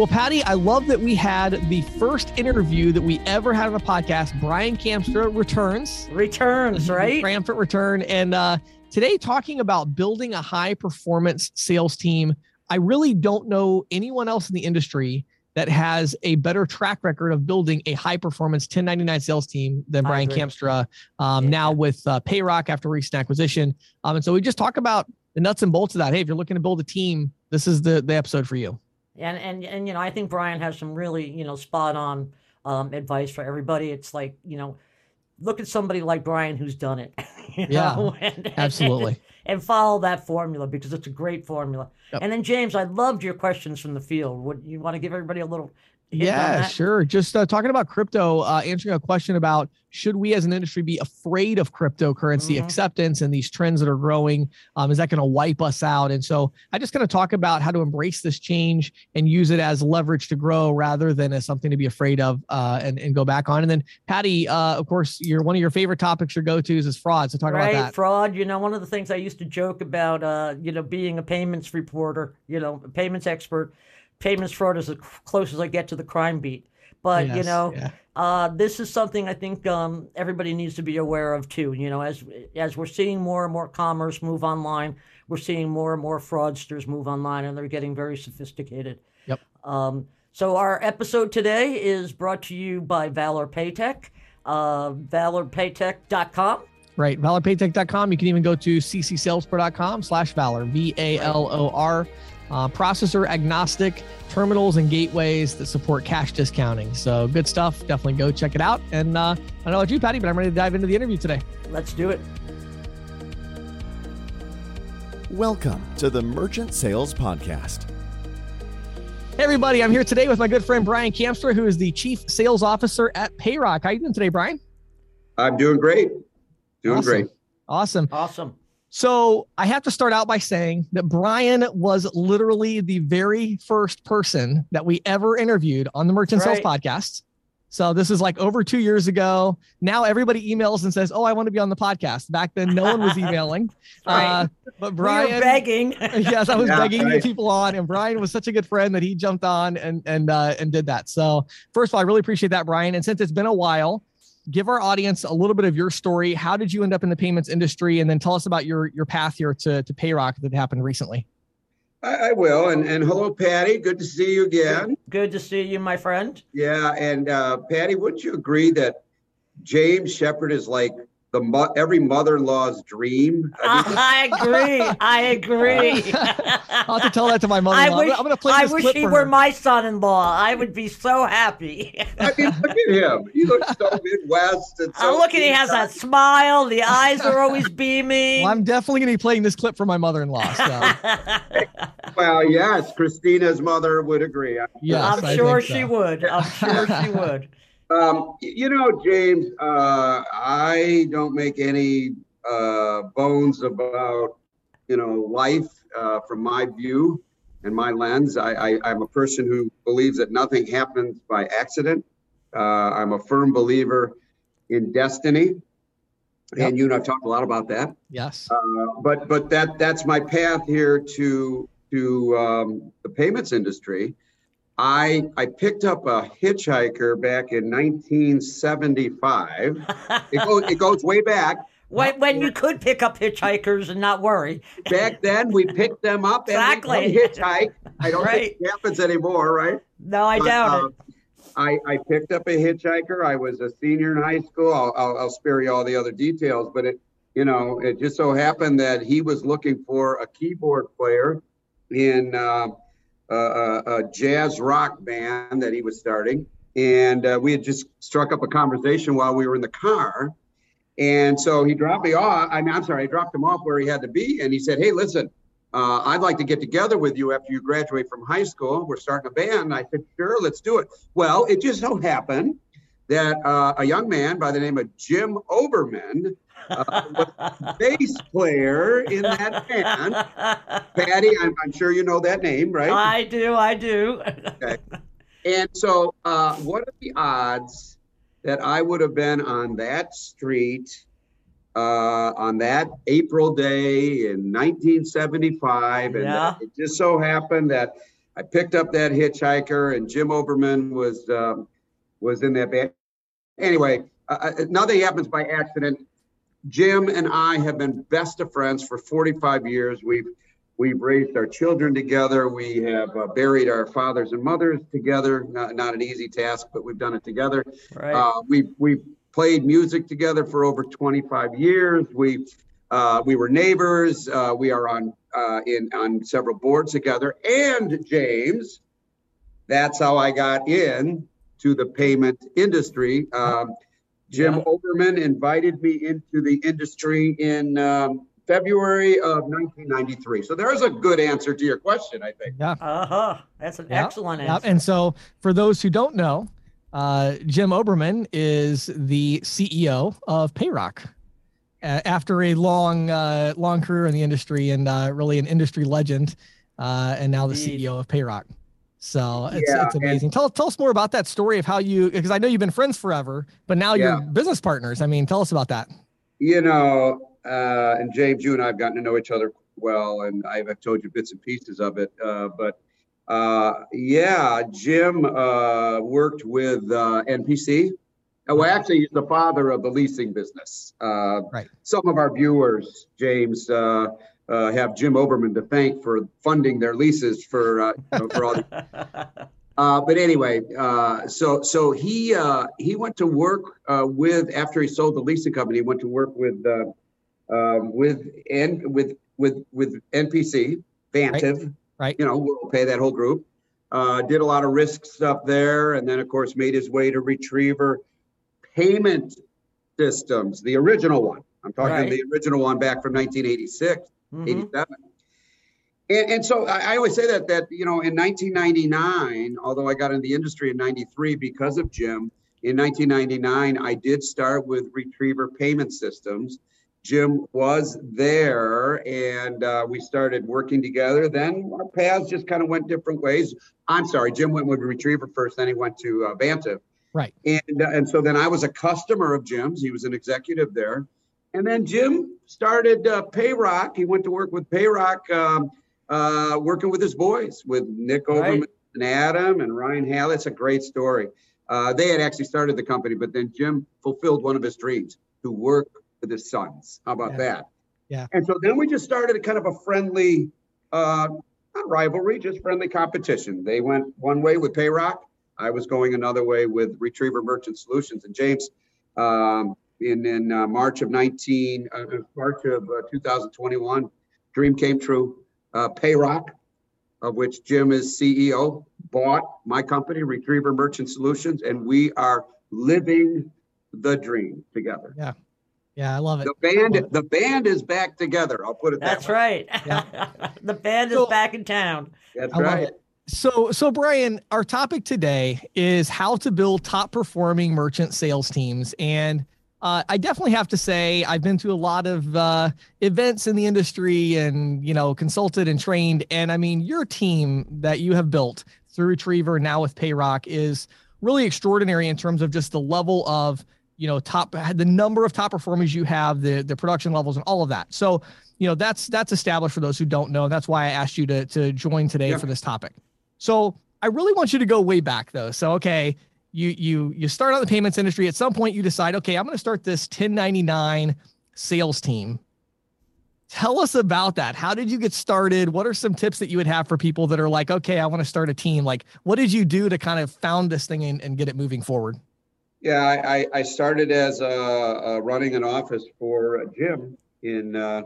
Well, Patty, I love that we had the first interview that we ever had on the podcast. Brian Kamstra returns. Returns, right? Triumphant return. And uh, today, talking about building a high performance sales team. I really don't know anyone else in the industry that has a better track record of building a high performance 1099 sales team than Brian Kamstra um, yeah. now with uh, Payroc after recent acquisition. Um, and so we just talk about the nuts and bolts of that. Hey, if you're looking to build a team, this is the, the episode for you. And, and, and, you know, I think Brian has some really, you know, spot on um, advice for everybody. It's like, you know, look at somebody like Brian who's done it. yeah, and, absolutely. And, and, follow that formula because it's a great formula. Yep. And then James, I loved your questions from the field. Would you want to give everybody a little yeah, sure. Just uh, talking about crypto, uh, answering a question about should we as an industry be afraid of cryptocurrency mm-hmm. acceptance and these trends that are growing? Um, is that going to wipe us out? And so I just kind of talk about how to embrace this change and use it as leverage to grow rather than as something to be afraid of uh, and, and go back on. And then Patty, uh, of course, your one of your favorite topics, your go-tos is fraud. So talk right, about that. Fraud. You know, one of the things I used to joke about, uh, you know, being a payments reporter, you know, payments expert payments fraud is as close as I get to the crime beat. But yes, you know, yeah. uh, this is something I think um, everybody needs to be aware of too. You know, as as we're seeing more and more commerce move online, we're seeing more and more fraudsters move online, and they're getting very sophisticated. Yep. Um, so our episode today is brought to you by Valor Paytech, uh, valorpaytech.com. Right, valorpaytech.com. You can even go to ccsalespro.com slash valor, V A L O R uh, processor agnostic terminals and gateways that support cash discounting. So good stuff. Definitely go check it out. And uh, I don't know about you, Patty, but I'm ready to dive into the interview today. Let's do it. Welcome to the Merchant Sales Podcast. Hey everybody, I'm here today with my good friend Brian Kamstra, who is the Chief Sales Officer at Payroc. How you doing today, Brian? I'm doing great. Doing awesome. great. Awesome. Awesome. So I have to start out by saying that Brian was literally the very first person that we ever interviewed on the Merchant right. Sales podcast. So this is like over two years ago. Now everybody emails and says, "Oh, I want to be on the podcast." Back then, no one was emailing. right. uh, but Brian, we begging. yes, I was yeah, begging right. people on, and Brian was such a good friend that he jumped on and and uh, and did that. So first of all, I really appreciate that, Brian. And since it's been a while, give our audience a little bit of your story. How did you end up in the payments industry? And then tell us about your, your path here to, to Payroc that happened recently. I, I will. And, and hello, Patty. Good to see you again. Good to see you, my friend. Yeah. And uh, Patty, wouldn't you agree that James Shepard is like the mo- every mother-in-law's dream. I, agree. I agree. I'll have to tell that to my mother-in-law. I wish, I'm going to play I wish he were my son-in-law. I would be so happy. I mean, look at him. He looks so Midwest. And so uh, look at he has that smile. The eyes are always beaming. Well, I'm definitely going to be playing this clip for my mother-in-law. So. well, yes, Christina's mother would agree. Yes, I'm sure she would. I'm sure she would. Um, you know, James, uh, I don't make any uh, bones about you know life uh, from my view and my lens. I, I, am a person who believes that nothing happens by accident. Uh, I'm a firm believer in destiny, yep. and you and I've talked a lot about that. Yes. Uh, but but that that's my path here to to um, the payments industry. I I picked up a hitchhiker back in 1975. it goes it goes way back. When, when you could pick up hitchhikers and not worry. Back then, we picked them up exactly. and hitchhike. I don't right. think it happens anymore, right? No, I but, doubt uh, it. I, I picked up a hitchhiker. I was a senior in high school. I'll, I'll, I'll spare you all the other details, but it, you know, it just so happened that he was looking for a keyboard player in uh, a, a, jazz rock band that he was starting. And uh, we had just struck up a conversation while we were in the car. And so he dropped me off. I mean, I'm sorry, I dropped him off where he had to be. And he said, Hey, listen, uh, I'd like to get together with you after you graduate from high school. We're starting a band. I said, Sure, let's do it. Well, it just so happened that uh, a young man by the name of Jim Oberman uh, bass player in that band. Patty, I'm, I'm, sure you know that name, right? I do, I do. okay. And so, uh, what are the odds that I would have been on that street uh, on that April day in 1975? And yeah. it just so happened that I picked up that hitchhiker, and Jim Oberman was um, was in that band. Anyway, uh, uh, nothing happens by accident. Jim and I have been best of friends for 45 years. We've we've raised our children together. We have uh, buried our fathers and mothers together. Not, not, an easy task, but we've done it together. Right. Uh, we've we've played music together for over 25 years. We uh, we were neighbors. Uh, we are on uh, in on several boards together. And James, that's how I got in to the payment industry. Um, Jim yeah. Oberman invited me into the industry in um, February of 1993. So there's a good answer to your question, I think. Yeah. Uh huh. That's an yeah. excellent answer. And so, for those who don't know, uh, Jim Oberman is the CEO of Payroc. Uh, after a long, uh, long career in the industry and uh, really an industry legend, uh, and now the Indeed. CEO of Payroc. So it's, yeah, it's amazing. And, tell tell us more about that story of how you because I know you've been friends forever, but now yeah. you're business partners. I mean, tell us about that. You know, uh, and James, you and I have gotten to know each other well, and I've, I've told you bits and pieces of it. Uh, but uh, yeah, Jim uh, worked with uh, NPC. Uh, well, actually, he's the father of the leasing business. right. Some of our viewers, James, uh, have Jim Oberman to thank for funding their leases for uh, you know, for all. The, uh, but anyway, uh, so so he uh, he went to work uh, with after he sold the leasing company. He went to work with um, with and with with with NPC Vantiv, right. right. You know, Worldpay that whole group. did a lot of risk stuff there, and then of course made his way to Retriever Payment Systems, the original one. I'm talking right. the original one back from 1986 mm-hmm. 87. And, and so I, I, always say that that you know in 1999, although I got in the industry in '93 because of Jim, in 1999 I did start with Retriever Payment Systems. Jim was there, and uh, we started working together. Then our paths just kind of went different ways. I'm sorry, Jim went with Retriever first, then he went to uh, Vantiv. Right. And uh, and so then I was a customer of Jim's. He was an executive there. And then Jim started uh, Payroc. He went to work with Payroc, um, uh, working with his boys, with Nick Oberman and Adam and Ryan Halley. It's a great story. Uh, they had actually started the company, but then Jim fulfilled one of his dreams to work with his sons. How about yeah. that? Yeah. And so then we just started a kind of a friendly, uh, not rivalry, just friendly competition. They went one way with Payroc. I was going another way with Retriever Merchant Solutions. And James, um, in in uh, March of 19 uh, March of uh, 2021. Dream came true. Uh, Payroc, of which Jim is CEO, bought my company, Retriever Merchant Solutions, and we are living the dream together. Yeah. Yeah, I love it. The band, it. the band is back together. I'll put it. That's that right. Yeah. the band so, is back in town. That's I right. So, so Brian, our topic today is how to build top performing merchant sales teams, and uh, I definitely have to say I've been to a lot of uh, events in the industry and you know consulted and trained. And I mean, your team that you have built through Retriever now with Payroc is really extraordinary in terms of just the level of you know top the number of top performers you have, the the production levels, and all of that. So you know that's that's established for those who don't know. That's why I asked you to to join today for this topic. So I really want you to go way back though. So okay, you you you start on the payments industry. At some point you decide okay i'm going to start this 1099 sales team. Tell us about that. How did you get started? What are some tips that you would have for people that are like okay i want to start a team? Like what did you do to kind of found this thing and, and get it moving forward? Yeah i i started as a running an office for jim in uh,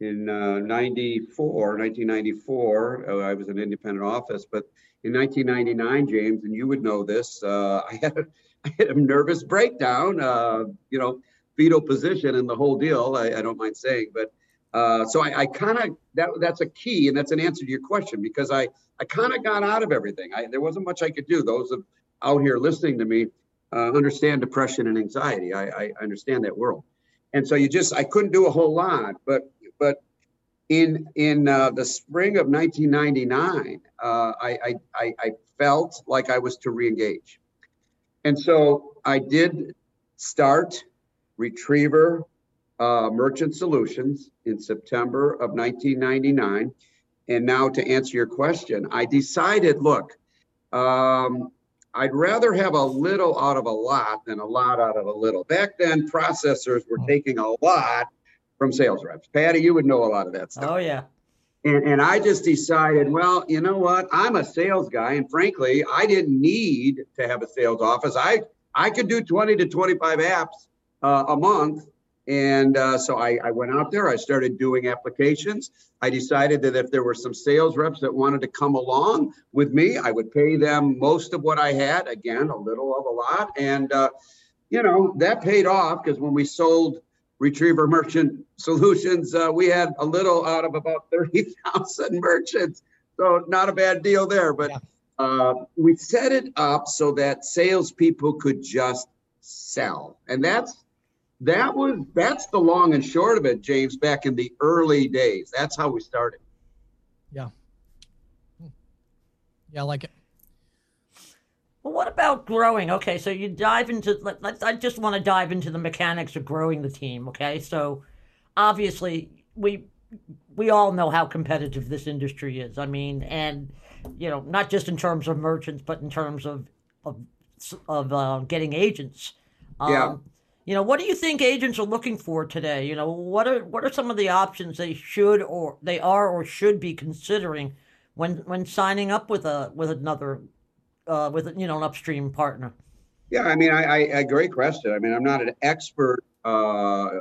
in uh, 94 1994 uh, i was an independent office but in 1999, James, and you would know this, uh, I had a, I had a nervous breakdown, uh, you know, fetal position and the whole deal. I, I don't mind saying, but uh, so I, I kind of that that's a key, and that's an answer to your question because I I kind of got out of everything. I, there wasn't much I could do. Those of out here listening to me uh, understand depression and anxiety. I, I understand that world, and so you just I couldn't do a whole lot, but but in in uh, the spring of 1999, uh, I, I, I felt like I was to reengage, and so I did start Retriever uh, Merchant Solutions in September of 1999, And now to answer your question, I decided, look, um, I'd rather have a little out of a lot than a lot out of a little. Back then, processors were hmm. taking a lot from sales reps. Patty, you would know a lot of that stuff. Oh, yeah. And, and I just decided, well, you know what? I'm a sales guy. And frankly, I didn't need to have a sales office. I, I could do 20 to 25 apps uh, a month and uh, so I, I, went out there, I started doing applications. I decided that if there were some sales reps that wanted to come along with me, I would pay them most of what I had, again, a little of a lot. And, uh, you know, that paid off because when we sold Retriever Merchant Solutions, uh, we had a little out of about 30,000 merchants. So not a bad deal there. But yeah. Uh, we set it up so that salespeople could just sell. And that's that was that's the long and short of it, James. Back in the early days, that's how we started. Yeah. Yeah, I like it. Well, what about growing? Okay, so you dive into. Let, I just want to dive into the mechanics of growing the team. Okay, so obviously we we all know how competitive this industry is. I mean, and you know, not just in terms of merchants, but in terms of of of uh, getting agents. Um, yeah you know, what do you think agents are looking for today? You know, what are what are some of the options they should or they are or should be considering when when signing up with a with another uh, with you know an upstream partner? Yeah, I mean, i i great question. I mean, I'm not an expert uh,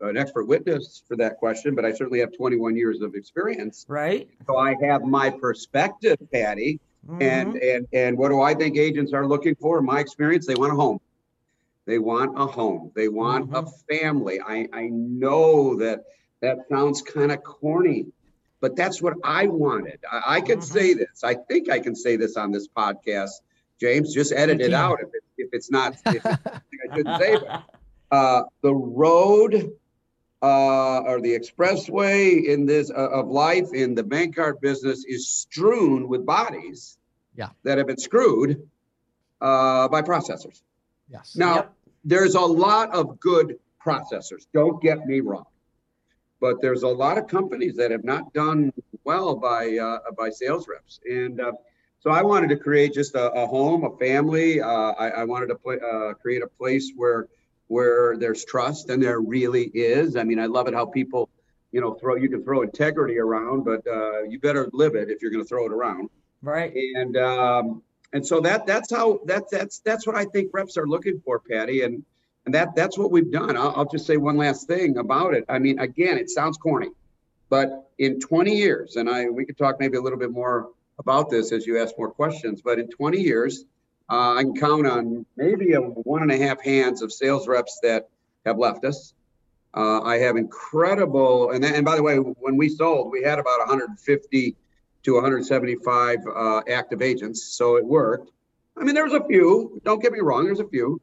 an expert witness for that question, but I certainly have 21 years of experience. Right. So I have my perspective, Patty. Mm-hmm. And and and what do I think agents are looking for? In my experience, they want a home. They want a home. They want mm-hmm. a family. I, I know that that sounds kind of corny, but that's what I wanted. I, I can mm-hmm. say this. I think I can say this on this podcast. James, just edit it out if, it, if it's not. If I shouldn't say it. Uh, the road uh, or the expressway in this uh, of life in the bank card business is strewn with bodies yeah. that have been screwed uh, by processors. Yes. Now, yep. there's a lot of good processors. Don't get me wrong, but there's a lot of companies that have not done well by uh, by sales reps, and uh, so I wanted to create just a, a home, a family. Uh, I, I, wanted to play, uh, create a place where where there's trust, and there really is. I mean, I love it how people, you know, throw you can throw integrity around, but uh, you better live it if you're going to throw it around. Right. And um, and so that that's how that that's that's what I think reps are looking for, Patty, and and that that's what we've done. I'll, I'll just say one last thing about it. I mean, again, it sounds corny, but in 20 years, and I we could talk maybe a little bit more about this as you ask more questions. But in 20 years, uh, I can count on maybe a one and a half hands of sales reps that have left us. Uh, I have incredible, and then, and by the way, when we sold, we had about 150 to 175 uh, active agents. So it worked. I mean, there was a few. Don't get me wrong. There's a few,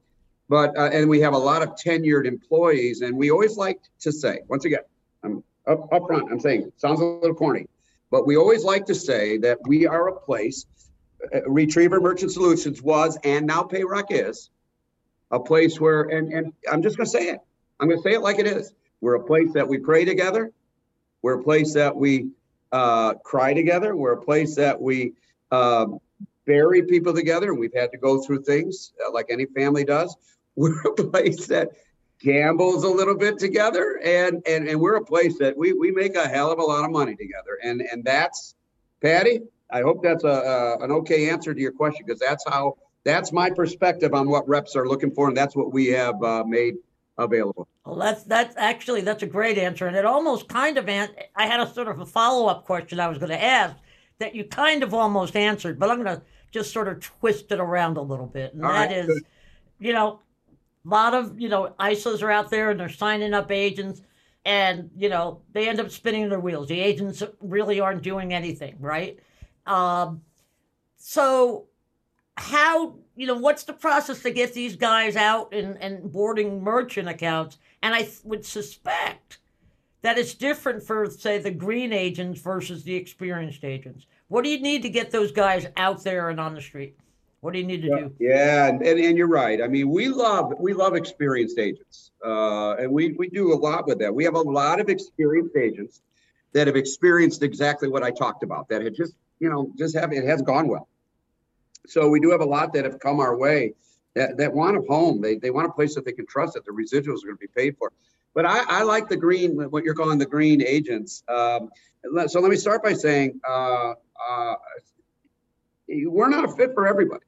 but uh, and we have a lot of tenured employees, and we always like to say, once again, I'm up, up front. I'm saying sounds a little corny, but we always like to say that we are a place. Uh, Retriever Merchant Solutions was and now Payroc is a place where, and and I'm just going to say it. I'm going to say it like it is. We're a place that we pray together. We're a place that we uh, cry together. We're a place that we uh, bury people together, and we've had to go through things uh, like any family does. We're a place that gambles a little bit together, and and and we're a place that we we make a hell of a lot of money together, and and that's Patty. I hope that's a, a an okay answer to your question because that's how that's my perspective on what reps are looking for, and that's what we have uh, made available. Well, that's that's actually that's a great answer, and it almost kind of an- I had a sort of a follow up question I was going to ask that you kind of almost answered, but I'm going to just sort of twist it around a little bit, and All that right. is, you know, a lot of you know ISOs are out there and they're signing up agents, and you know they end up spinning their wheels. The agents really aren't doing anything, right? Um, so how you know what's the process to get these guys out and, and boarding merchant accounts and i would suspect that it's different for say the green agents versus the experienced agents what do you need to get those guys out there and on the street what do you need to do yeah and, and, and you're right i mean we love we love experienced agents uh, and we, we do a lot with that we have a lot of experienced agents that have experienced exactly what I talked about, that had just, you know, just have it has gone well. So we do have a lot that have come our way that, that want a home. They, they want a place that they can trust that the residuals are going to be paid for. But I, I like the green, what you're calling the green agents. Um, so let me start by saying uh, uh, we're not a fit for everybody.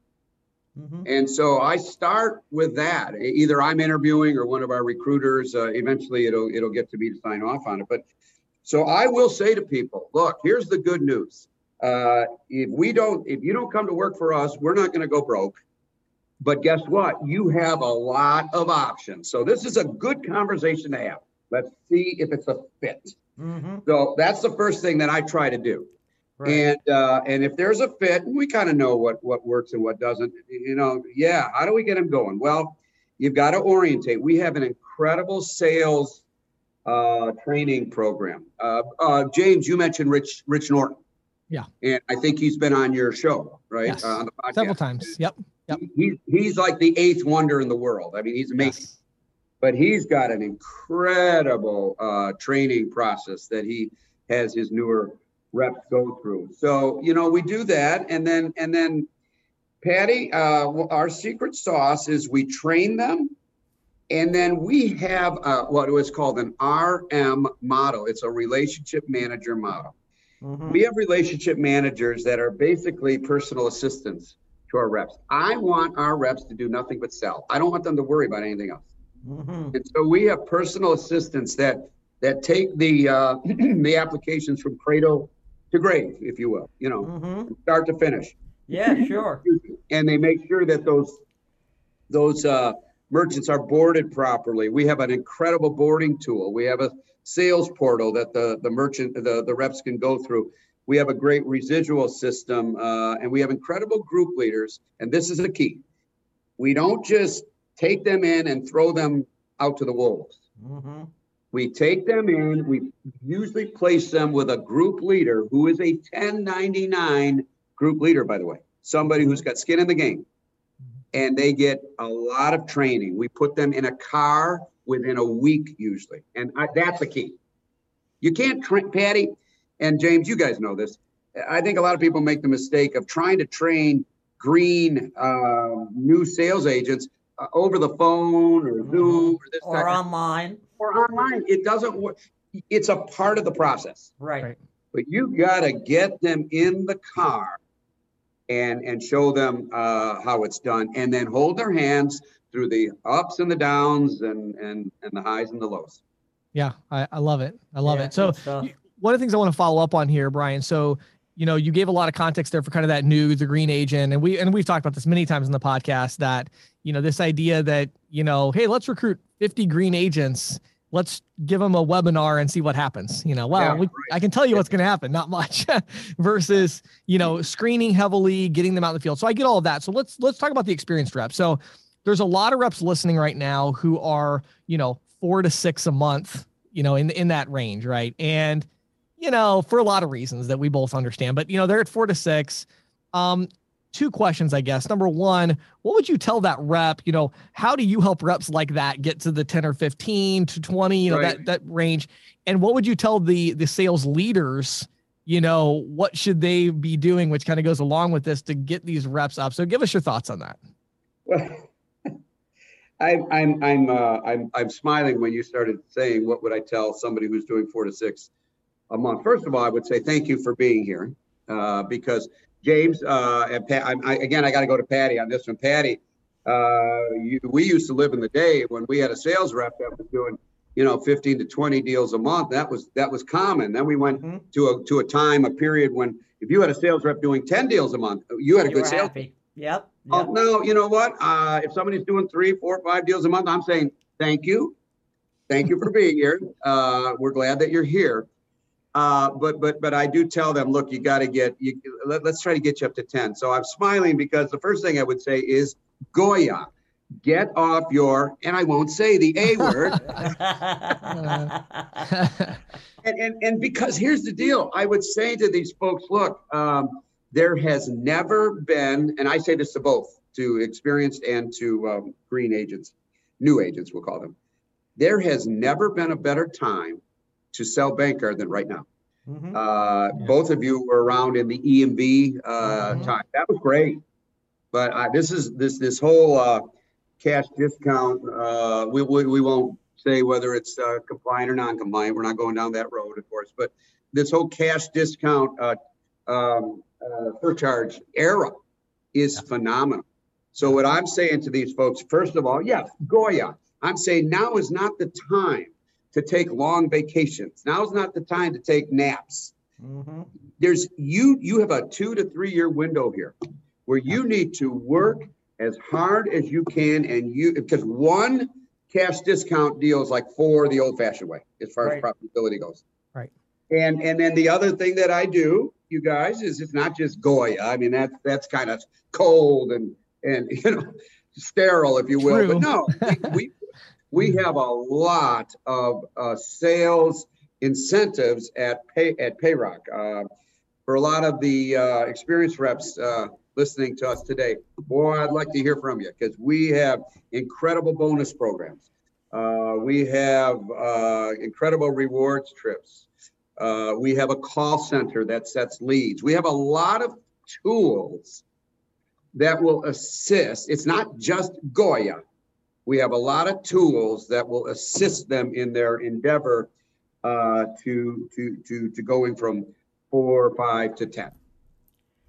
Mm-hmm. And so I start with that. Either I'm interviewing or one of our recruiters. Uh, eventually, it'll it'll get to me to sign off on it. But so I will say to people, look, here's the good news. Uh, if we don't, if you don't come to work for us, we're not going to go broke. But guess what? You have a lot of options. So this is a good conversation to have. Let's see if it's a fit. Mm-hmm. So that's the first thing that I try to do. Right. And uh, and if there's a fit, we kind of know what what works and what doesn't. You know, yeah. How do we get them going? Well, you've got to orientate. We have an incredible sales uh, training program. Uh, uh, James, you mentioned Rich Rich Norton. Yeah. And I think he's been on your show, right? Yes. Uh, on the podcast. Several times. Yep. Yep. He, he's like the eighth wonder in the world. I mean, he's amazing. Yes. But he's got an incredible uh, training process that he has his newer reps go through. So you know we do that, and then and then Patty, uh, our secret sauce is we train them, and then we have uh, what was called an RM model. It's a relationship manager model. Mm-hmm. We have relationship managers that are basically personal assistants to our reps. I want our reps to do nothing but sell. I don't want them to worry about anything else. Mm-hmm. And so we have personal assistants that that take the uh, the applications from cradle to grave, if you will, you know, mm-hmm. start to finish. Yeah, sure. and they make sure that those those uh, merchants are boarded properly. We have an incredible boarding tool. We have a sales portal that the the merchant the the reps can go through. We have a great residual system, uh, and we have incredible group leaders. And this is the key: we don't just take them in and throw them out to the wolves. Mm-hmm. We take them in, we usually place them with a group leader who is a 1099 group leader, by the way, somebody who's got skin in the game. And they get a lot of training. We put them in a car within a week, usually. And I, that's the key. You can't Patty and James, you guys know this. I think a lot of people make the mistake of trying to train green uh, new sales agents uh, over the phone or Zoom or this or online or online. It doesn't work. It's a part of the process. Right. But you got to get them in the car and and show them uh, how it's done, and then hold their hands through the ups and the downs and and and the highs and the lows. Yeah, I, I love it. I love yeah, it. So one of the things I want to follow up on here, Brian. So you know, you gave a lot of context there for kind of that new, the green agent, and we and we've talked about this many times in the podcast that you know this idea that you know, hey, let's recruit 50 green agents let's give them a webinar and see what happens. You know, well, yeah, we, right. I can tell you what's going to happen, not much, versus you know screening heavily, getting them out in the field. So I get all of that. So let's let's talk about the experienced reps. So there's a lot of reps listening right now who are you know four to six a month, you know, in in that range, right? And you know, for a lot of reasons that we both understand, but you know, they're at four to six. Um, two questions, I guess. Number one, what would you tell that rep? You know, how do you help reps like that get to the 10 or 15 to 20, you know, right. that that range? And what would you tell the the sales leaders? You know, what should they be doing, which kind of goes along with this to get these reps up? So give us your thoughts on that. Well, I, I'm I'm uh, I'm I'm smiling when you started saying what would I tell somebody who's doing four to six a month. First of all, I would say thank you for being here uh, because James, uh, and Pat, I, I, again, I got to go to Patty on this one. Patty, uh, you, we used to live in the day when we had a sales rep that was doing, you know, 15 to 20 deals a month. That was that was common. Then we went mm-hmm. to a to a time, a period when if you had a sales rep doing 10 deals a month, you had a you good sales. Happy. Yep. Oh, yep. Oh, no, you know what? Uh, if somebody's doing three, four, five deals a month, I'm saying thank you. Thank you for being here. Uh, we're glad that you're here. Uh, but but but I do tell them, look, you got to get you. Let, us try to get you up to ten. So I'm smiling because the first thing I would say is Goya, get off your and I won't say the A word. and, and and because here's the deal, I would say to these folks, look, um, there has never been, and I say this to both, to experienced and to um, green agents, new agents, we'll call them. There has never been a better time to sell bankcard than right now. Mm-hmm. Uh, yeah. Both of you were around in the EMV uh, mm-hmm. time. That was great. But uh, this is this this whole uh, cash discount. Uh, we, we we won't say whether it's uh, compliant or non-compliant. We're not going down that road, of course. But this whole cash discount um, surcharge era is yeah. phenomenal. So what I'm saying to these folks, first of all, yes, Goya. I'm saying now is not the time to take long vacations. Now is not the time to take naps. Mm-hmm. There's you you have a two to three year window here where you need to work as hard as you can and you because one cash discount deal is like four the old fashioned way as far right. as profitability goes. Right. And and then the other thing that I do, you guys, is it's not just Goya. I mean that's that's kind of cold and and you know sterile, if you will. True. But no, we, we we have a lot of uh, sales incentives at pay at Payroc. Uh, for a lot of the uh, experienced reps uh, listening to us today, boy, I'd like to hear from you because we have incredible bonus programs. Uh, we have uh, incredible rewards trips. we have a call center that sets leads. We have a lot of tools that will assist. It's not just Goya we have a lot of tools that will assist them in their endeavor uh, to to to to going from four, five to ten.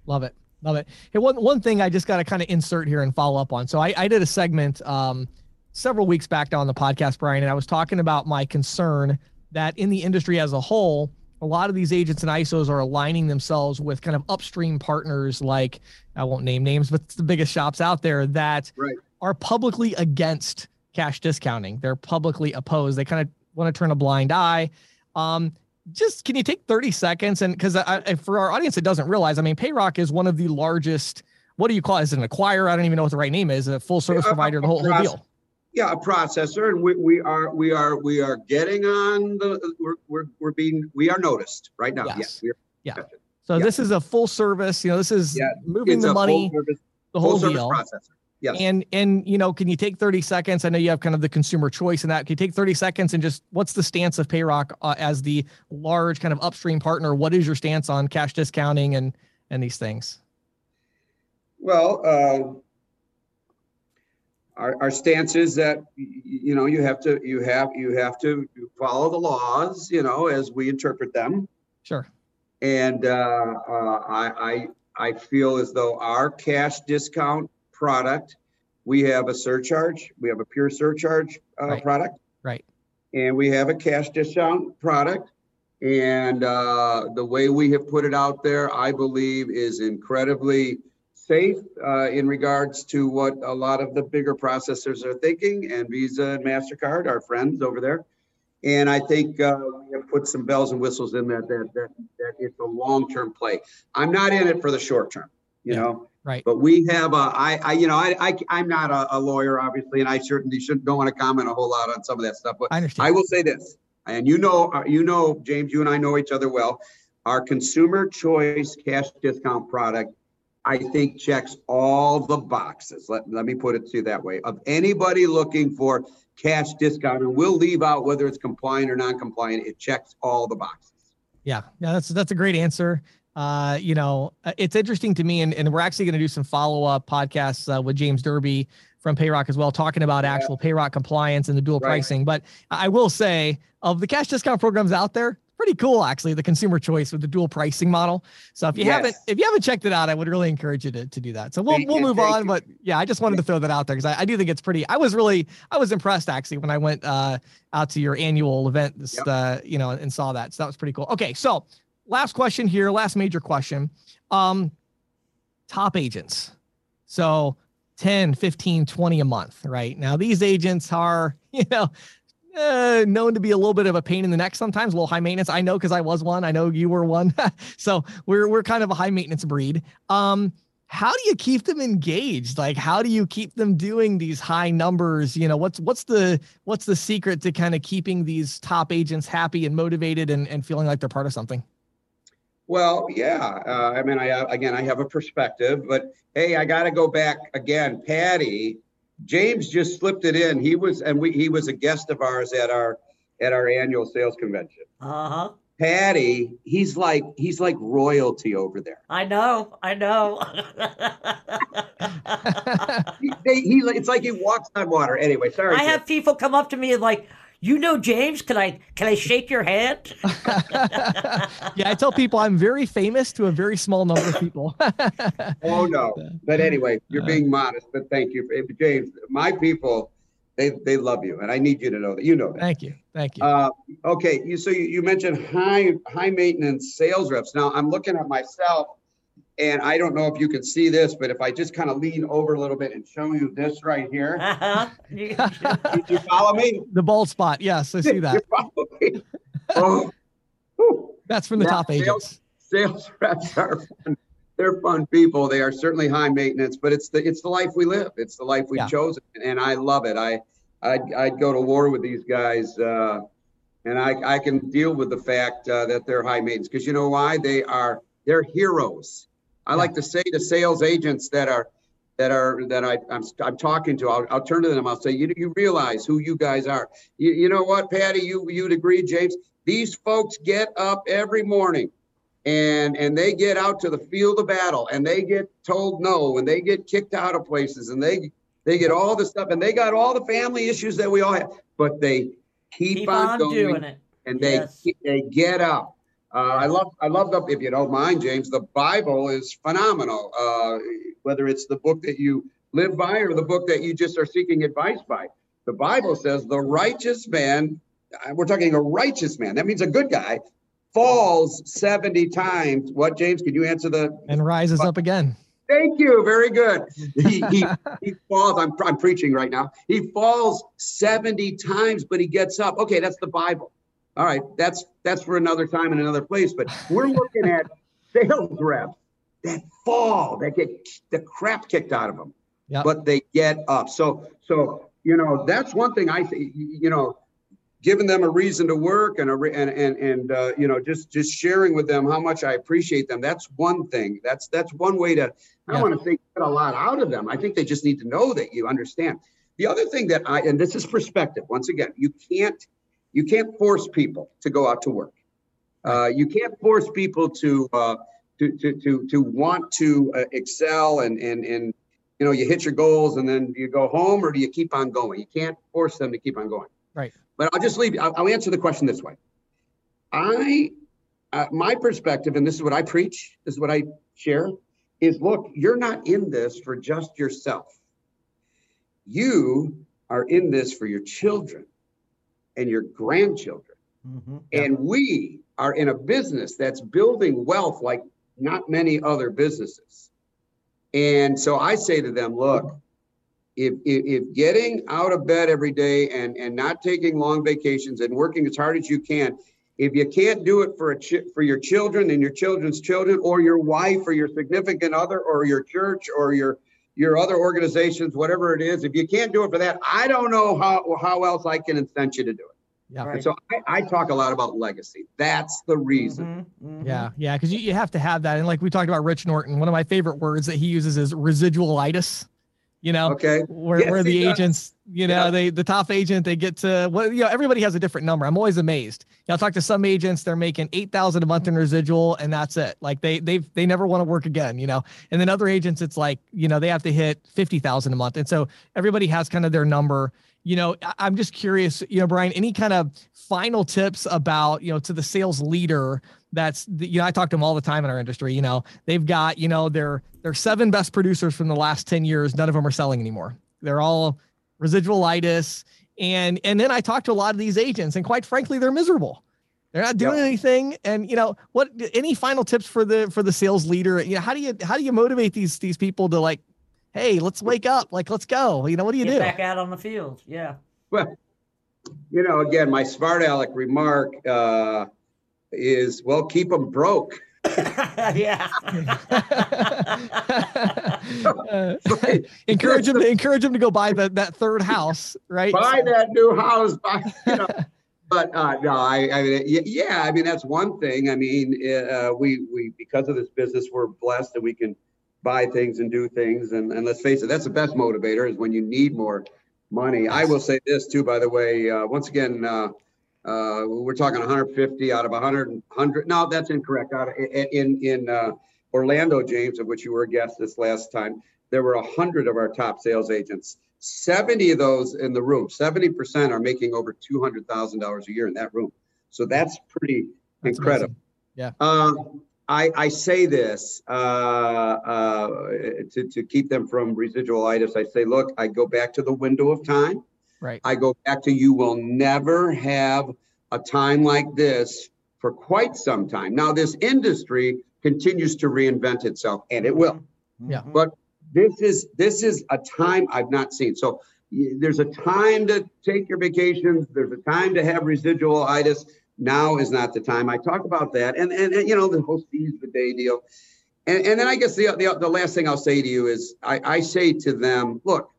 Love it, love it. Hey, one one thing I just got to kind of insert here and follow up on. So I, I did a segment um, several weeks back down on the podcast, Brian, and I was talking about my concern that in the industry as a whole, a lot of these agents and ISOs are aligning themselves with kind of upstream partners like I won't name names, but the biggest shops out there that right are publicly against cash discounting. They're publicly opposed. They kind of want to turn a blind eye. Um, just can you take 30 seconds and because for our audience that doesn't realize, I mean, Payroc is one of the largest. What do you call it? Is it an acquirer? I don't even know what the right name is. A full service yeah, provider, the whole, whole deal. Yeah, a processor, and we, we are we are we are getting on the we're we're, we're being we are noticed right now. Yes. yes yeah. So yeah. this is a full service. You know, this is yeah. moving it's the money, service, the whole deal. Processor. Yes. And and you know, can you take 30 seconds? I know you have kind of the consumer choice in that. Can you take 30 seconds and just what's the stance of Payroc uh, as the large kind of upstream partner? What is your stance on cash discounting and and these things? Well, uh, our, our stance is that you know you have to you have you have to follow the laws you know as we interpret them. Sure. And uh, uh, I, I I feel as though our cash discount product, we have a surcharge. We have a pure surcharge uh, right. product. Right. And we have a cash discount product. And uh, the way we have put it out there, I believe, is incredibly safe uh, in regards to what a lot of the bigger processors are thinking. And Visa and MasterCard, our friends over there. And I think uh, we have put some bells and whistles in that, that, that, that it's a long term play. I'm not in it for the short term, you yeah. know. Right. But we have a, I, I you know, I, I, I'm not a, a, lawyer, obviously, and I certainly shouldn't don't want to comment a whole lot on some of that stuff. But I, understand. I will say this, and you know, uh, you know, James, you and I know each other well. Our consumer choice cash discount product, I think, checks all the boxes. Let, let me put it to you that way. Of anybody looking for cash discount, and we'll leave out whether it's compliant or non-compliant. It checks all the boxes. Yeah, yeah, that's that's a great answer uh, you know, uh, it's interesting to me, and, and we're actually going to do some follow up podcasts uh, with James Derby from Payroc as well, talking about yeah. actual Payroc compliance and the dual right. pricing. But I will say, of the cash discount programs out there, pretty cool actually, the consumer choice with the dual pricing model. So if you yes. haven't if you haven't checked it out, I would really encourage you to, to do that. So we'll we'll move on. You. But yeah, I just wanted to throw that out there because I, I do think it's pretty. I was really I was impressed actually when I went uh, out to your annual event this yep. uh, you know and saw that. So that was pretty cool. Okay, so last question here, last major question. Um, top agents. So 10, 15, 20 a month, right? Now, these agents are, you know, uh, known to be a little bit of a pain in the neck sometimes, a little high maintenance. I know because I was one. I know you were one. so we're we're kind of a high maintenance breed. Um, how do you keep them engaged? Like, how do you keep them doing these high numbers? You know, what's what's the what's the secret to kind of keeping these top agents happy and motivated and, and feeling like they're part of something? Well, yeah. Uh, I mean, I again, I have a perspective, but hey, I got to go back again. Patty, James just slipped it in. He was, and we, he was a guest of ours at our at our annual sales convention. Uh huh. Patty, he's like he's like royalty over there. I know, I know. he, he, it's like he walks on water. Anyway, sorry. I have people come up to me and like, you know James can i can i shake your hand? Yeah i tell people i'm very famous to a very small number of people. Oh no. But anyway you're being modest but thank you. James my people they they love you and i need you to know that. You know that. Thank you. Thank you. Uh, okay you so you, you mentioned high high maintenance sales reps. Now i'm looking at myself and I don't know if you can see this, but if I just kind of lean over a little bit and show you this right here, uh-huh. you, you, follow me? The bald spot. Yes, I see that. oh. That's from the top sales, agents. Sales reps are fun. They're fun people. They are certainly high maintenance, but it's the it's the life we live. It's the life we've yeah. chosen, and I love it. I I'd, I'd go to war with these guys, uh, and I I can deal with the fact uh, that they're high maintenance because you know why they are they're heroes I like to say to sales agents that are that are that I, I'm I'm talking to. I'll, I'll turn to them. I'll say, you you realize who you guys are. You, you know what, Patty? You you'd agree, James? These folks get up every morning, and and they get out to the field of battle, and they get told no, and they get kicked out of places, and they they get all the stuff, and they got all the family issues that we all have, but they keep, keep on, on, going, doing it, and they yes. they get up uh, I love, I love the, if you don't mind, James, the Bible is phenomenal. Uh, whether it's the book that you live by or the book that you just are seeking advice by. The Bible says the righteous man, uh, we're talking a righteous man, that means a good guy, falls 70 times. What, James? Could you answer the? And rises up again. Thank you. Very good. He, he, he falls. I'm, I'm preaching right now. He falls 70 times, but he gets up. Okay, that's the Bible. All right, that's that's for another time and another place. But we're looking at sales reps that fall, that get the crap kicked out of them, yep. but they get up. So so you know that's one thing I think. You know, giving them a reason to work and a and and and uh, you know just just sharing with them how much I appreciate them. That's one thing. That's that's one way to. I don't want to think get a lot out of them. I think they just need to know that you understand. The other thing that I and this is perspective. Once again, you can't you can't force people to go out to work. Uh, you can't force people to, uh, to, to, to, to want to uh, excel and, and, and, you know, you hit your goals and then you go home or do you keep on going? You can't force them to keep on going. Right. But I'll just leave, I'll, I'll answer the question this way. I, uh, my perspective, and this is what I preach, this is what I share, is look, you're not in this for just yourself. You are in this for your children and your grandchildren. Mm-hmm. And we are in a business that's building wealth like not many other businesses. And so I say to them, look, if, if, if, getting out of bed every day and, and not taking long vacations and working as hard as you can, if you can't do it for a for your children and your children's children or your wife or your significant other or your church or your your other organizations, whatever it is, if you can't do it for that, I don't know how, how else I can incent you to do it. Yeah. Right. so I, I, talk a lot about legacy. That's the reason. Mm-hmm, mm-hmm. Yeah. Yeah. Cause you, you have to have that. And like we talked about Rich Norton, one of my favorite words that he uses is residualitis you know okay. where, yes, where the agents you know yeah. they the top agent they get to well you know everybody has a different number. I'm always amazed. You know, i'll talk to some agents they're making 8000 a month in residual and that's it. Like they they've they never want to work again you know? And then other agents it's like you know they have to hit 50000 a month. And so everybody has kind of their number you know i'm just curious you know brian any kind of final tips about you know to the sales leader that's you know I talk to them all the time in our industry. You know they've got you know their their seven best producers from the last ten years. None of them are selling anymore. They're all residualitis, and and then I talk to a lot of these agents, and quite frankly, they're miserable. They're not doing yep. anything. And you know what? Any final tips for the for the sales leader? You know how do you how do you motivate these these people to like, hey, let's wake up, like let's go. You know what do you Get do? Back out on the field, yeah. Well, you know, again, my smart aleck remark. Uh, is well, keep them broke. yeah. uh, encourage them to encourage them to go buy that that third house, right? Buy that new house. Buy, you know. but uh, no, I, I mean, yeah, I mean that's one thing. I mean, uh, we we because of this business, we're blessed that we can buy things and do things. And and let's face it, that's the best motivator is when you need more money. I will say this too, by the way. Uh, once again, uh, uh, we're talking 150 out of 100. 100 no, that's incorrect. Out of, in in uh, Orlando, James, of which you were a guest this last time, there were 100 of our top sales agents. 70 of those in the room, 70% are making over $200,000 a year in that room. So that's pretty that's incredible. Amazing. Yeah. I, I say this uh, uh, to, to keep them from residualitis. I say, look, I go back to the window of time. Right. I go back to you will never have a time like this for quite some time. Now, this industry continues to reinvent itself, and it will. Yeah. But this is this is a time I've not seen. So there's a time to take your vacations. There's a time to have residual itis now is not the time. I talk about that, and and, and you know the whole seize the day deal, and and then I guess the the, the last thing I'll say to you is I, I say to them, look,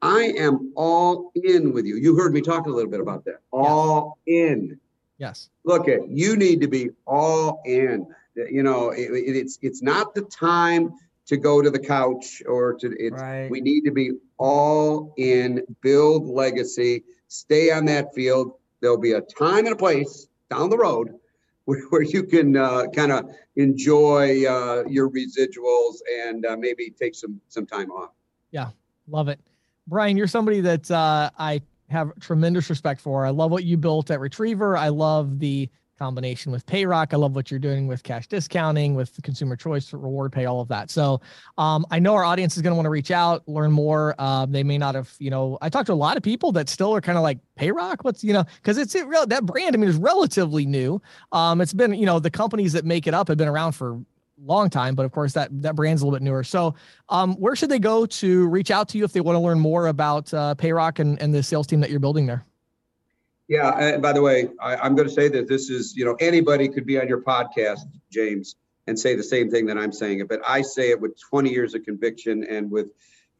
I am all in with you. You heard me talk a little bit about that. All yes. in. Yes. Look at you need to be all in. Eh, you know, it, it's it's not the time to go to the couch or to it's right. we need to be all in, build legacy, stay on that field there'll be a time and a place down the road where, where you can uh, kind of enjoy uh, your residuals and uh, maybe take some some time off. Yeah, love it, Brian. You're somebody that uh, I have tremendous respect for. I love what you built at Retriever. I love the combination with Payroc. I love what you're doing with cash discounting, with consumer choice, reward pay, all of that. So um, I know our audience is going to want to reach out, learn more. Um, they may not have, you know, I talked to a lot of people that still are kind of like Payroc. What's, you know, because it's it, that brand, I mean, is relatively new. Um, it's been, you know, the companies that make it up have been around for long time but of course that that brand's a little bit newer so um, where should they go to reach out to you if they want to learn more about uh, Payroc and, and the sales team that you're building there yeah, and by the way, I, am going to say that this is, you know, anybody could be on your podcast, James, and say the same thing that I'm saying it. But I say it with 20 years of conviction and with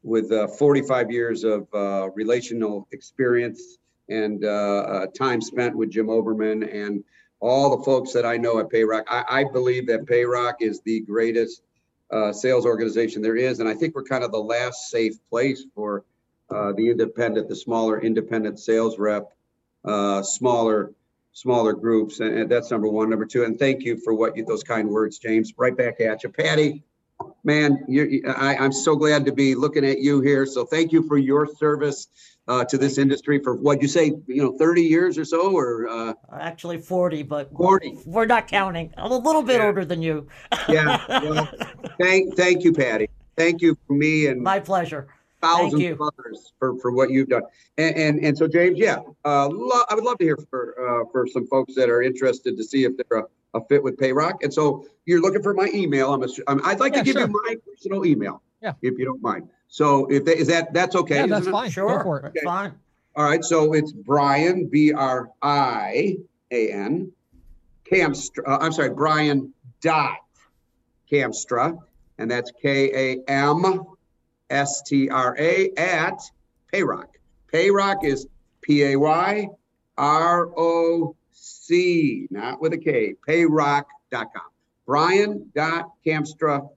with uh, 45 years of uh, relational experience and uh, uh time spent with Jim Oberman and all the folks that I know at Payroc. I, I believe that Payroc is the greatest uh, sales organization there is, and I think we're kind of the last safe place for uh, the independent, the smaller independent sales rep uh, smaller smaller groups, and, and, that's number one. Number two, and thank you for what you, those kind words, James. Right back at you, Patty. Man, I, I'm so glad to be looking at you here. So thank you for your service uh, to this industry for what you say, you know, 30 years or so, or uh, actually 40, but 40. We're not counting. I'm a little bit yeah. older than you. yeah. Well, thank, thank you, Patty. Thank you for me and my pleasure thousands of others for, for what you've done. And and, and so James, yeah, uh, lo- I would love to hear for uh, for some folks that are interested to see if they're a, a fit with Payroc. And so you're looking for my email. I'm, a, I'm I'd like yeah, to give sure. you my personal email. Yeah. If you don't mind. So if they, is that that's okay? Yeah, that's fine. It? Sure. Okay. Fine. All right. So it's Brian B R I A N Kamstra. Uh, I'm sorry, Brian dot Kamstra, and that's K A M S T R A at Payroc. Payroc is P A Y R O C, not with a K, payroc.com. Brian.Kamstra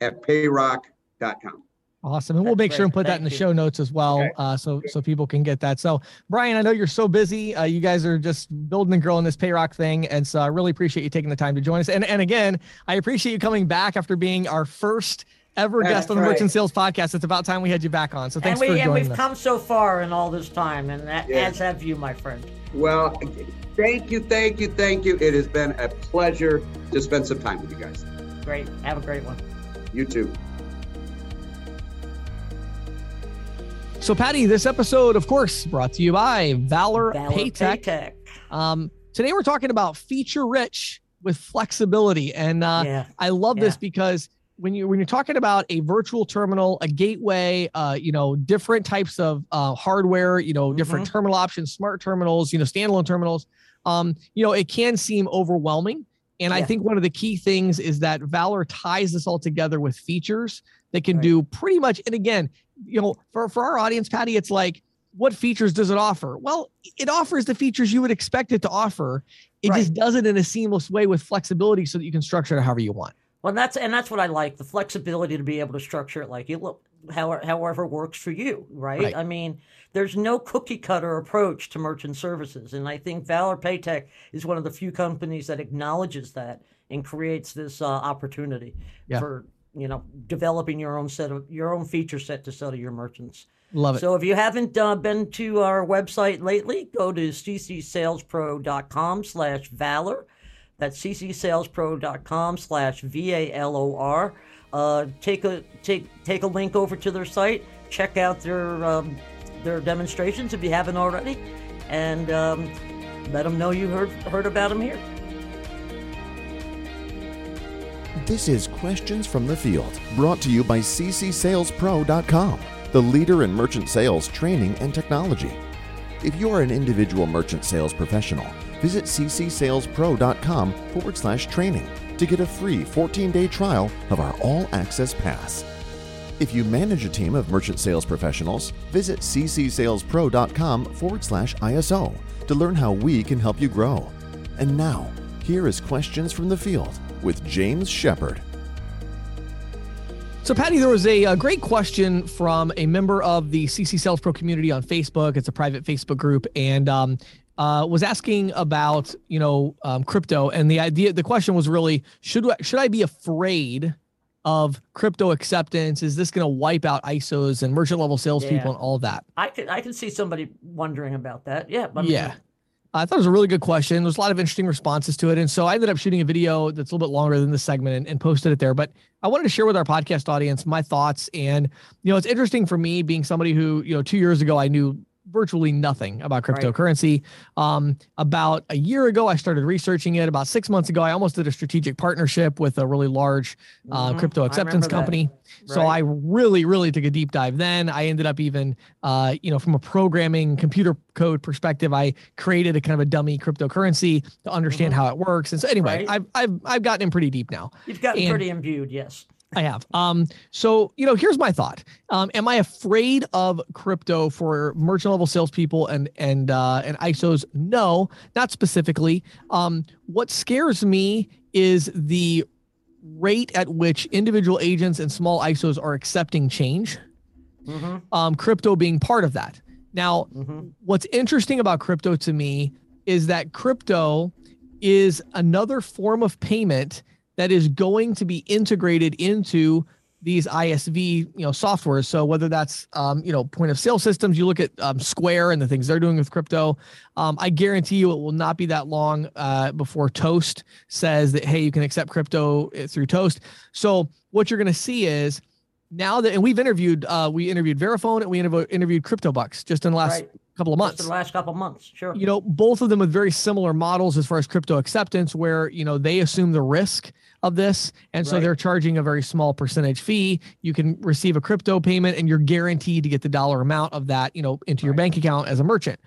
at payroc.com. Awesome. And we'll make sure and put Thank that in the you. show notes as well. Okay. Uh, so, so people can get that. So Brian, I know you're so busy. Uh, you guys are just building and growing this Payroc thing. And so I really appreciate you taking the time to join us. And, and again, I appreciate you coming back after being our first ever That's guest on the right. Merchant Sales Podcast. It's about time we had you back on. So thanks and we, for joining And we've us. come so far in all this time, and that, yeah. as have you, my friend. Well, thank you, thank you, thank you. It has been a pleasure to spend some time with you guys. Great. Have a great one. You too. So, Patty, this episode, of course, brought to you by Valor, Valor Paytech. Paytech. Um, today, we're talking about feature rich with flexibility. And uh, yeah. I love yeah. this because when you when you're talking about a virtual terminal, a gateway, uh, you know, different types of uh, hardware, you know, different mm-hmm. terminal options, smart terminals, you know, standalone terminals, um, you know, it can seem overwhelming. And yeah. I think one of the key things is that Valor ties this all together with features that can right. do pretty much. And again, you know, for for our audience, Patty, it's like, what features does it offer? Well, it offers the features you would expect it to offer. It right. just does it in a seamless way with flexibility so that you can structure it however you want. Well, that's and that's what I like the flexibility to be able to structure it like you look. however, however works for you, right? right? I mean, there's no cookie cutter approach to merchant services. And I think Valor Paytech is one of the few companies that acknowledges that and creates this uh, opportunity yeah. for, you know, developing your own set of your own feature set to sell to your merchants. Love it. So if you haven't uh, been to our website lately, go to ccsalespro.com slash valor. That's ccsalespro.com slash V-A-L-O-R. Uh, take a take take a link over to their site. Check out their um, their demonstrations if you haven't already, and um, let them know you heard heard about them here. This is Questions from the Field, brought to you by ccsalespro.com, the leader in merchant sales training and technology. If you are an individual merchant sales professional, visit ccsalespro.com forward slash training to get a free 14 day trial of our All Access Pass. If you manage a team of merchant sales professionals, visit ccsalespro.com forward slash ISO to learn how we can help you grow. And now, here is Questions from the Field with James Shepard. So, Patty, there was a, a, great question from a member of the CC Sales Pro community on Facebook. It's a private Facebook group, and um, uh, was asking about you know um, crypto, and the idea, the question was really should should I be afraid of crypto acceptance? Is this going to wipe out ISOs and merchant level salespeople yeah. and all that? I can I can see somebody wondering about that. Yeah. Yeah. I thought it was a really good question. There's a lot of interesting responses to it. And so I ended up shooting a video that's a little bit longer than this segment and, and, posted it there. But I wanted to share with our podcast audience my thoughts. And, you know, it's interesting for me being somebody who, you know, two years ago I knew virtually nothing about cryptocurrency. Right. Um, about a year ago, I started researching it. About six months ago, I almost did a strategic partnership with a really large uh, mm-hmm. crypto acceptance company. Right. So I really, really took a deep dive. Then I ended up even, uh, you know, from a programming computer code perspective, I created a kind of a dummy cryptocurrency to understand mm-hmm. how it works. And so anyway, right. I've I've I've gotten in pretty deep now. You've gotten and, pretty imbued, yes. I have. Um, so you know, here's my thought. Um, am I afraid of crypto for merchant level salespeople and and uh, and ISOs? No, not specifically. Um, what scares me is the rate at which individual agents and small ISOs are accepting change. Mm-hmm. Um, crypto being part of that. Now, mm-hmm. what's interesting about crypto to me is that crypto is another form of payment that is going to be integrated into these ISV, you know, softwares. So whether that's, um, you know, point of sale systems, you look at um, Square and the things they're doing with crypto. Um, I guarantee you, it will not be that long uh, before Toast says that hey, you can accept crypto uh, through Toast. So what you're going to see is now that, and we've interviewed, uh, we interviewed Verifone and we interviewed CryptoBucks just in the last right couple of months. Just the last couple of months, sure. You know, both of them with very similar models as far as crypto acceptance, where you know they assume the risk of this, and so right. they're charging a very small percentage fee. You can receive a crypto payment, and you're guaranteed to get the dollar amount of that, you know, into your bank account as a merchant.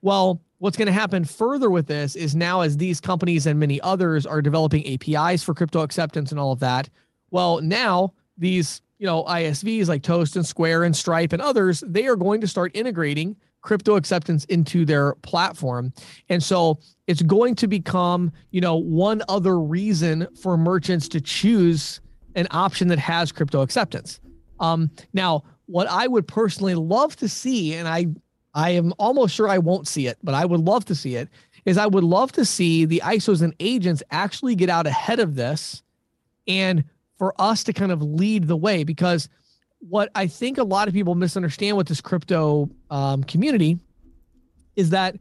Well, what's going to happen further with this is now as these companies and many others are developing APIs for crypto acceptance and all of that. Well, now these you know ISVs like Toast and Square and Stripe and others, they are going to start integrating crypto acceptance into their platform. And so it's going to become, you know, one other reason for merchants to choose an option that has crypto acceptance. Um, now, what I would personally love to see, and I I am almost sure I won't see it, but I would love to see it, is I would love to see the ISOs and agents actually get out ahead of this and for us to kind of lead the way because – what I think a lot of people misunderstand with this crypto um, community is that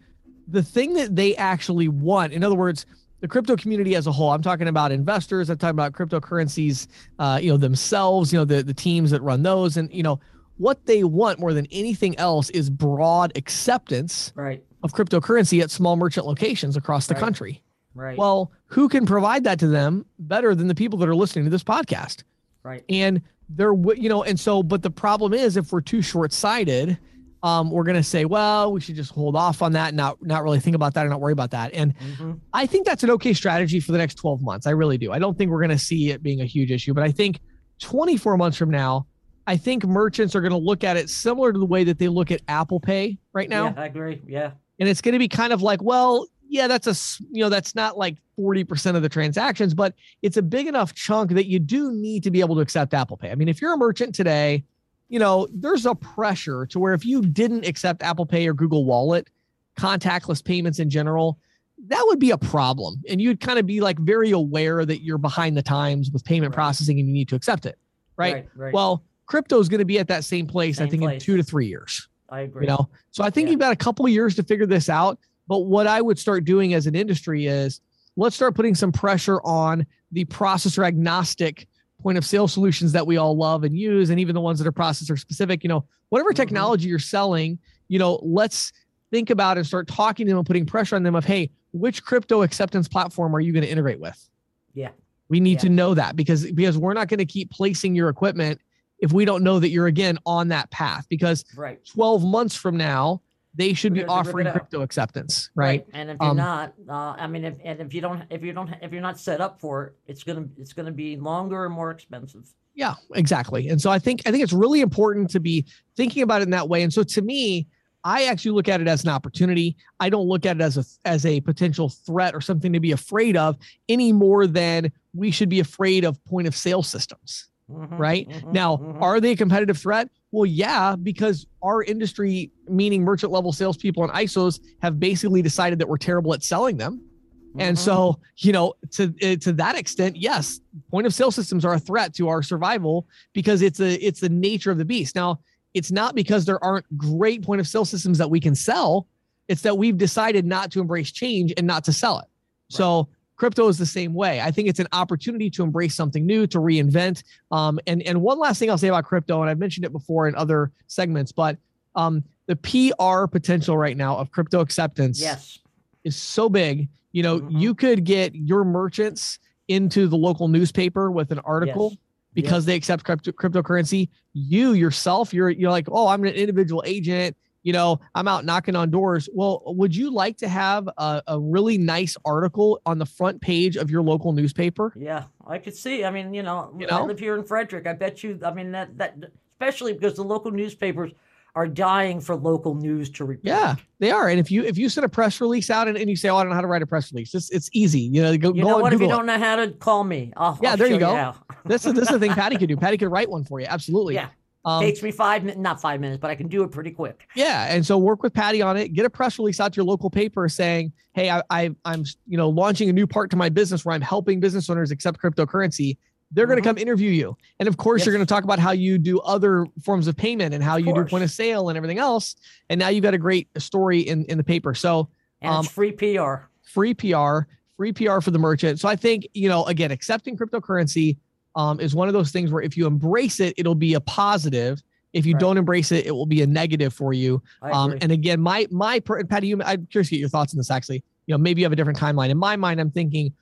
the thing that they actually want, in other words, the crypto community as a whole, I'm talking about investors, I'm talking about cryptocurrencies, uh, you know, themselves, you know, the, the teams that run those. And, you know, what they want more than anything else is broad acceptance right. of cryptocurrency at small merchant locations across the right. country. Right. Well, who can provide that to them better than the people that are listening to this podcast? Right. And there you know and so but the problem is if we're too short-sighted um, we're going to say well we should just hold off on that and not not really think about that and not worry about that and mm-hmm. i think that's an okay strategy for the next 12 months i really do i don't think we're going to see it being a huge issue but i think 24 months from now i think merchants are going to look at it similar to the way that they look at apple pay right now yeah, i agree yeah and it's going to be kind of like well yeah, that's a you know that's not like 40% of the transactions, but it's a big enough chunk that you do need to be able to accept Apple Pay. I mean, if you're a merchant today you know, there's a pressure to where if you didn't accept Apple Pay or Google Wallet, contactless payments in general, that would be a problem. And you'd kind of be like very aware that you're behind the times with payment right. processing and you need to accept it. Right. right, right. Well, crypto is going to be at that same place, same I think, place. in two to three years. I agree. You know, so I think yeah. you've got a couple of years to figure this out. But what I would start doing as an industry is let's start putting some pressure on the processor agnostic point of sale solutions that we all love and use, and even the ones that are processor specific. You know, whatever mm-hmm. technology you're selling, you know, let's think about and start talking to them and putting pressure on them of, hey, which crypto acceptance platform are you going to integrate with? Yeah. We need yeah. to know that because because we're not going to keep placing your equipment if we don't know that you're again on that path because right. 12 months from now they should be offering crypto acceptance right? right, and if you're um, not uh, i mean if and if you don't if you don't if you're not set up for it it's gonna it's gonna be longer and more expensive yeah exactly and so i think i think it's really important to be thinking about it in that way and so to me I actually look at it as an opportunity. I don't look at it as a as a potential threat or something to be afraid of any more than we should be afraid of point of sale systems. Mm-hmm, right mm-hmm, now, mm-hmm. are they a competitive threat? Well, yeah, because our industry, meaning merchant level salespeople and ISOs, have basically decided that we're terrible at selling them. And so, mm-hmm. you know, to eh, to that extent, yes, point of sale systems are a threat to our survival because it's a it's the nature of the beast. Now, it's not because there aren't great point of sale systems that we can sell. It's that we've decided not to embrace change and not to sell it. Right. So crypto is the same way. I think it's an opportunity to embrace something new, to reinvent. Um, and and one last thing I'll say about crypto, and I've mentioned it before in other segments, but um, the PR potential right now of crypto acceptance yes. is so big. You know, mm-hmm. you could get your merchants into the local newspaper with an article. Yes because they accept crypto, cryptocurrency. You yourself, you're you're like, oh, I'm an individual agent. You know, I'm out knocking on doors. Well, would you like to have a, a really nice article on the front page of your local newspaper? Yeah, I could see. I mean, you know, you know? I live here in Frederick. I bet you. I mean, that that especially because the local newspapers are dying for local news to report. Yeah, they are. And if you if you send a press release out and, and you say, "Oh, I don't know how to write a press release," it's it's easy. You know, go. You know what? If you don't know how to call me, I'll, yeah, I'll there you go. You this is this is the thing Patty could do. Patty could write one for you. Absolutely. Yeah. Um, Takes me five minutes, not five minutes, but I can do it pretty quick. Yeah, and so work with Patty on it. Get a press release out to your local paper saying, "Hey, I, I I'm you know launching a new part to my business where I'm helping business owners accept cryptocurrency they're mm-hmm. going to come interview you. And of course, yes. you're going to talk about how you do other forms of payment and how of you course. do point of sale and everything else. And now you've got a great story in, in the paper. So, and um, free PR. Free PR, free PR for the merchant. So I think, you know, again, accepting cryptocurrency um, is one of those things where if you embrace it, it'll be a positive. If you right. don't embrace it, it will be a negative for you. Um, and again, my my Patty, you, I'm curious to get your thoughts on this. Actually, you know, maybe you have a different timeline. In my mind, I'm thinking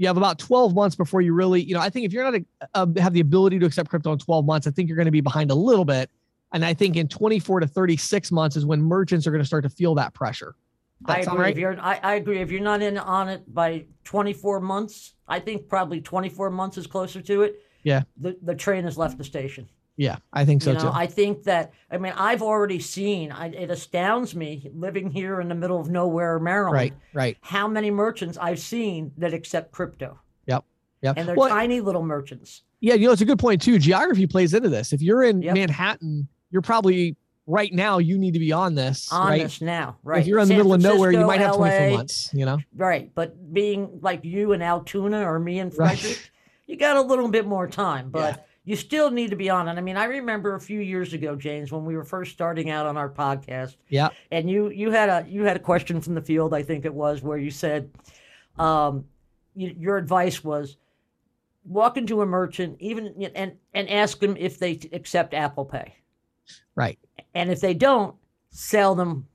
you have about 12 months before you really, you know, I think if you're not a, a, have the ability to accept crypto in 12 months, I think you're going to be behind a little bit. And I think in 24 to 36 months is when merchants are going to start to feel that pressure. That I agree. Right? If you're, I, I agree. If you're not in on it by 24 months, I think probably 24 months is closer to it. Yeah. The, the train has left the station. Yeah, I think so you know, too. I think that I mean I've already seen. I, it astounds me living here in the middle of nowhere, Maryland. Right, right. How many merchants I've seen that accept crypto. Yep, yep. And they're well, tiny little merchants. Yeah, you know it's a good point too. Geography plays into this. If you're in yep. Manhattan, you're probably right now you need to be on this. On right? this now, right? If you're in San the middle Francisco, of nowhere, you might have 24 months. You know, right? But being like you and Altoona or me and Frederick, right. you got a little bit more time, but. Yeah you still need to be on it. I mean, I remember a few years ago, James, when we were first starting out on our podcast. Yeah. And you you had a you had a question from the field, I think it was, where you said, um, you, your advice was, walk into a merchant, even and and ask them if they accept Apple Pay. Right. And if they don't, sell them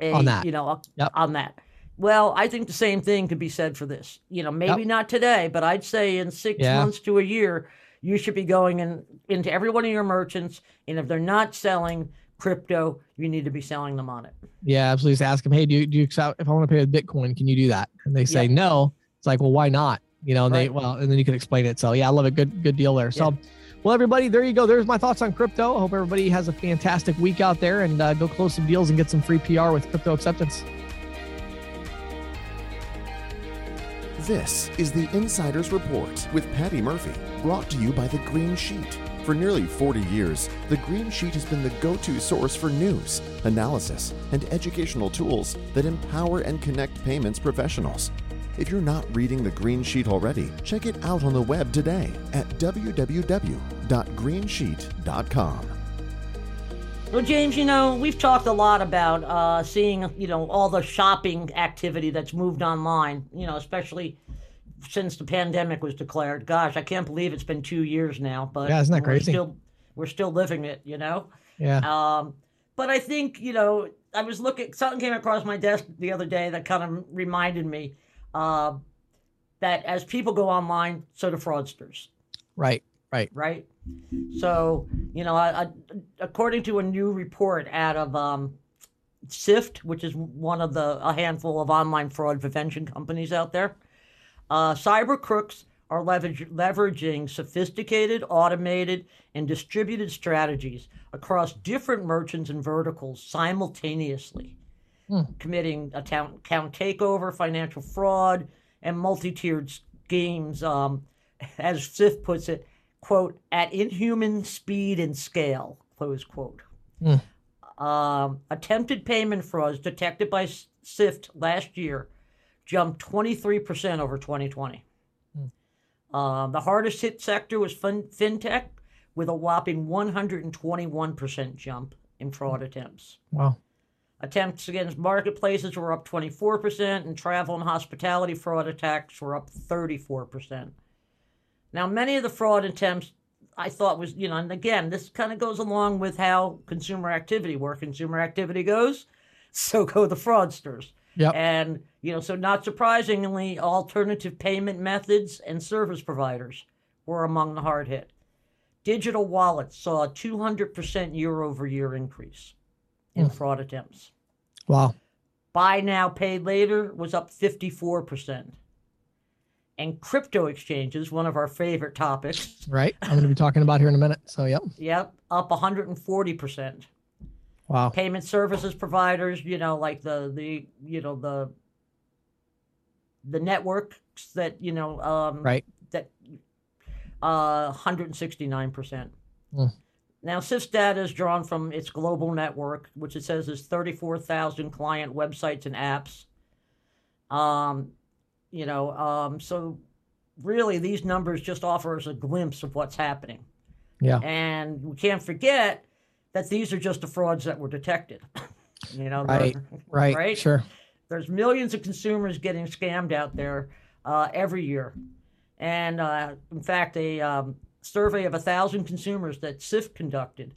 a, on that. You know, yep. on that. Well, I think the same thing could be said for this. You know, maybe yep. not today, but I'd say in six yeah. months to a year you should be going in, into every one of your merchants. And if they're not selling crypto, you need to be selling them on it. Yeah, absolutely. Just ask them, hey, do you, do you accept, if I want to pay with Bitcoin, can you do that? And they say yeah. no. It's like, well, why not? You know, and right. they, well, and then you can explain it. So yeah, I love it. Good, good deal there. So, yeah. Well, everybody, there you go. There's my thoughts on crypto. I hope everybody has a fantastic week out there and uh, go close some deals and get some free PR with crypto acceptance. This is the Insider's Report with Patty Murphy, brought to you by The Green Sheet. For nearly 40 years, The Green Sheet has been the go to source for news, analysis, and educational tools that empower and connect payments professionals. If you're not reading The Green Sheet already, check it out on the web today at www.greensheet.com. Well, James, you know, we've talked a lot about uh, seeing, you know, all the shopping activity that's moved online, you know, especially since the pandemic was declared. Gosh, I can't believe it's been two years now, but yeah, isn't that we're crazy? Still, we're still living it, you know? Yeah. Um, but I think, you know, I was looking, something came across my desk the other day that kind of reminded me uh, that as people go online, so do fraudsters. Right, right. Right. So, you know, I, I, according to a new report out of um, SIFT, which is one of the a handful of online fraud prevention companies out there, uh, cyber crooks are leverage, leveraging sophisticated, automated, and distributed strategies across different merchants and verticals simultaneously, hmm. committing account, account takeover, financial fraud, and multi-tiered schemes. Um, as SIFT puts it, quote, at inhuman speed and scale, close quote. Mm. Um, attempted payment frauds detected by SIFT last year jumped 23% over 2020. Mm. Um, the hardest hit sector was fin- fintech, with a whopping 121% jump in fraud attempts. Wow. Attempts against marketplaces were up 24%, and travel and hospitality fraud attacks were up 34%. Now, many of the fraud attempts I thought was, you know, and again, this kind of goes along with how consumer activity, where consumer activity goes, so go the fraudsters. Yep. And, you know, so not surprisingly, alternative payment methods and service providers were among the hard hit. Digital wallets saw a 200% year over year increase in mm. fraud attempts. Wow. Buy now, pay later was up 54% and crypto exchanges, one of our favorite topics. Right. I'm going to be talking about here in a minute. So, yep. Yep. Up 140%. Wow. Payment services providers, you know, like the, the, you know, the, the networks that, you know, um, right. That, uh, 169%. Mm. Now, SIFT's data is drawn from its global network, which it says is 34,000 client websites and apps. Um, you know, um, so really these numbers just offer us a glimpse of what's happening. Yeah. And we can't forget that these are just the frauds that were detected. you know, right, right, right, sure. There's millions of consumers getting scammed out there uh, every year, and uh, in fact, a um, survey of a thousand consumers that SIFT conducted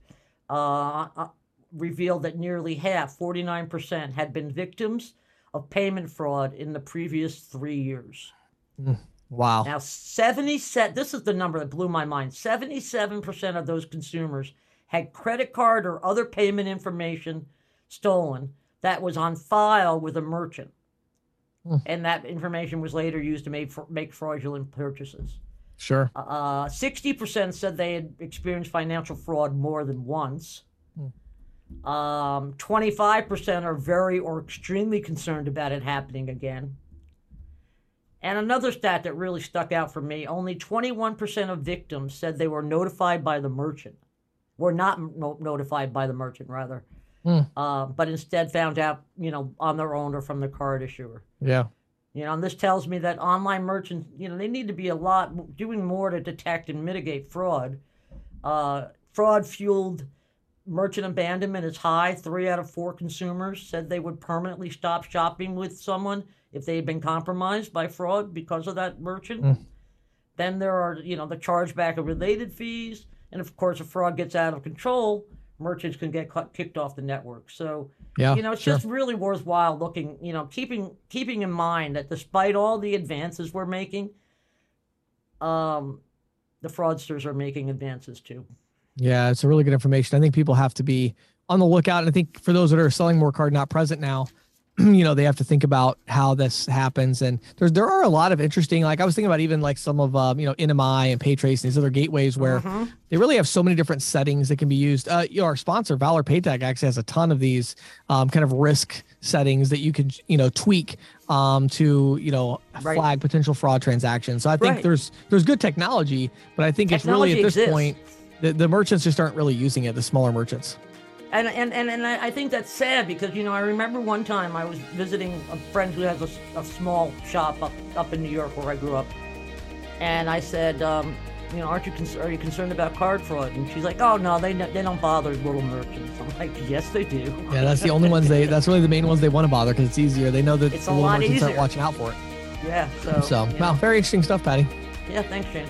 uh, uh revealed that nearly half, 49%, had been victims of payment fraud in the previous three years. Mm, wow. Now, 77, this is the number that blew my mind 77% of those consumers had credit card or other payment information stolen that was on file with a merchant. Mm. And that information was later used to make, make fraudulent purchases. Sure. Uh, 60% said they had experienced financial fraud more than once. Um, 25% are very or extremely concerned about it happening again. And another stat that really stuck out for me only 21% of victims said they were notified by the merchant, were not no- notified by the merchant, rather, mm. uh, but instead found out, you know, on their own or from the card issuer. Yeah. You know, and this tells me that online merchants, you know, they need to be a lot doing more to detect and mitigate fraud. Uh, fraud fueled merchant abandonment is high. Three out of four consumers said they would permanently stop shopping with someone if they had been compromised by fraud because of that merchant. Mm. Then there are, you know, the chargeback of related fees. And of course, if fraud gets out of control, merchants can get kicked off the network. So, yeah, you know, it's sure. just really worthwhile looking, you know, keeping keeping in mind that despite all the advances we're making, um, the fraudsters are making advances too. Yeah, it's a really good information. I think people have to be on the lookout. And I think for those that are selling more card not present now, you know, they have to think about how this happens. And there's there are a lot of interesting, like I was thinking about even like some of um, you know, NMI and Paytrace and these other gateways where mm-hmm. they really have so many different settings that can be used. Uh, you know, our sponsor, Valor Paytech, actually has a ton of these um, kind of risk settings that you can you know tweak um, to you know right. flag potential fraud transactions. So I think right. there's there's good technology, but I think technology it's really at this exists. point the, the merchants just aren't really using it. The smaller merchants. And, and, and, and I think that's sad because, you know, I remember one time I was visiting a friend who has a, a small shop up, up in New York where I grew up. And I said, um, you know, aren't you con- are you concerned about card fraud? And she's like, oh no, they they don't bother little merchants. I'm like, yes, they do. Yeah, that's the only ones they. That's really the main ones they want to bother because it's easier. They know that it's the little merchants easier. aren't watching out for it. Yeah. So. So yeah. wow, very interesting stuff, Patty. Yeah. Thanks, James.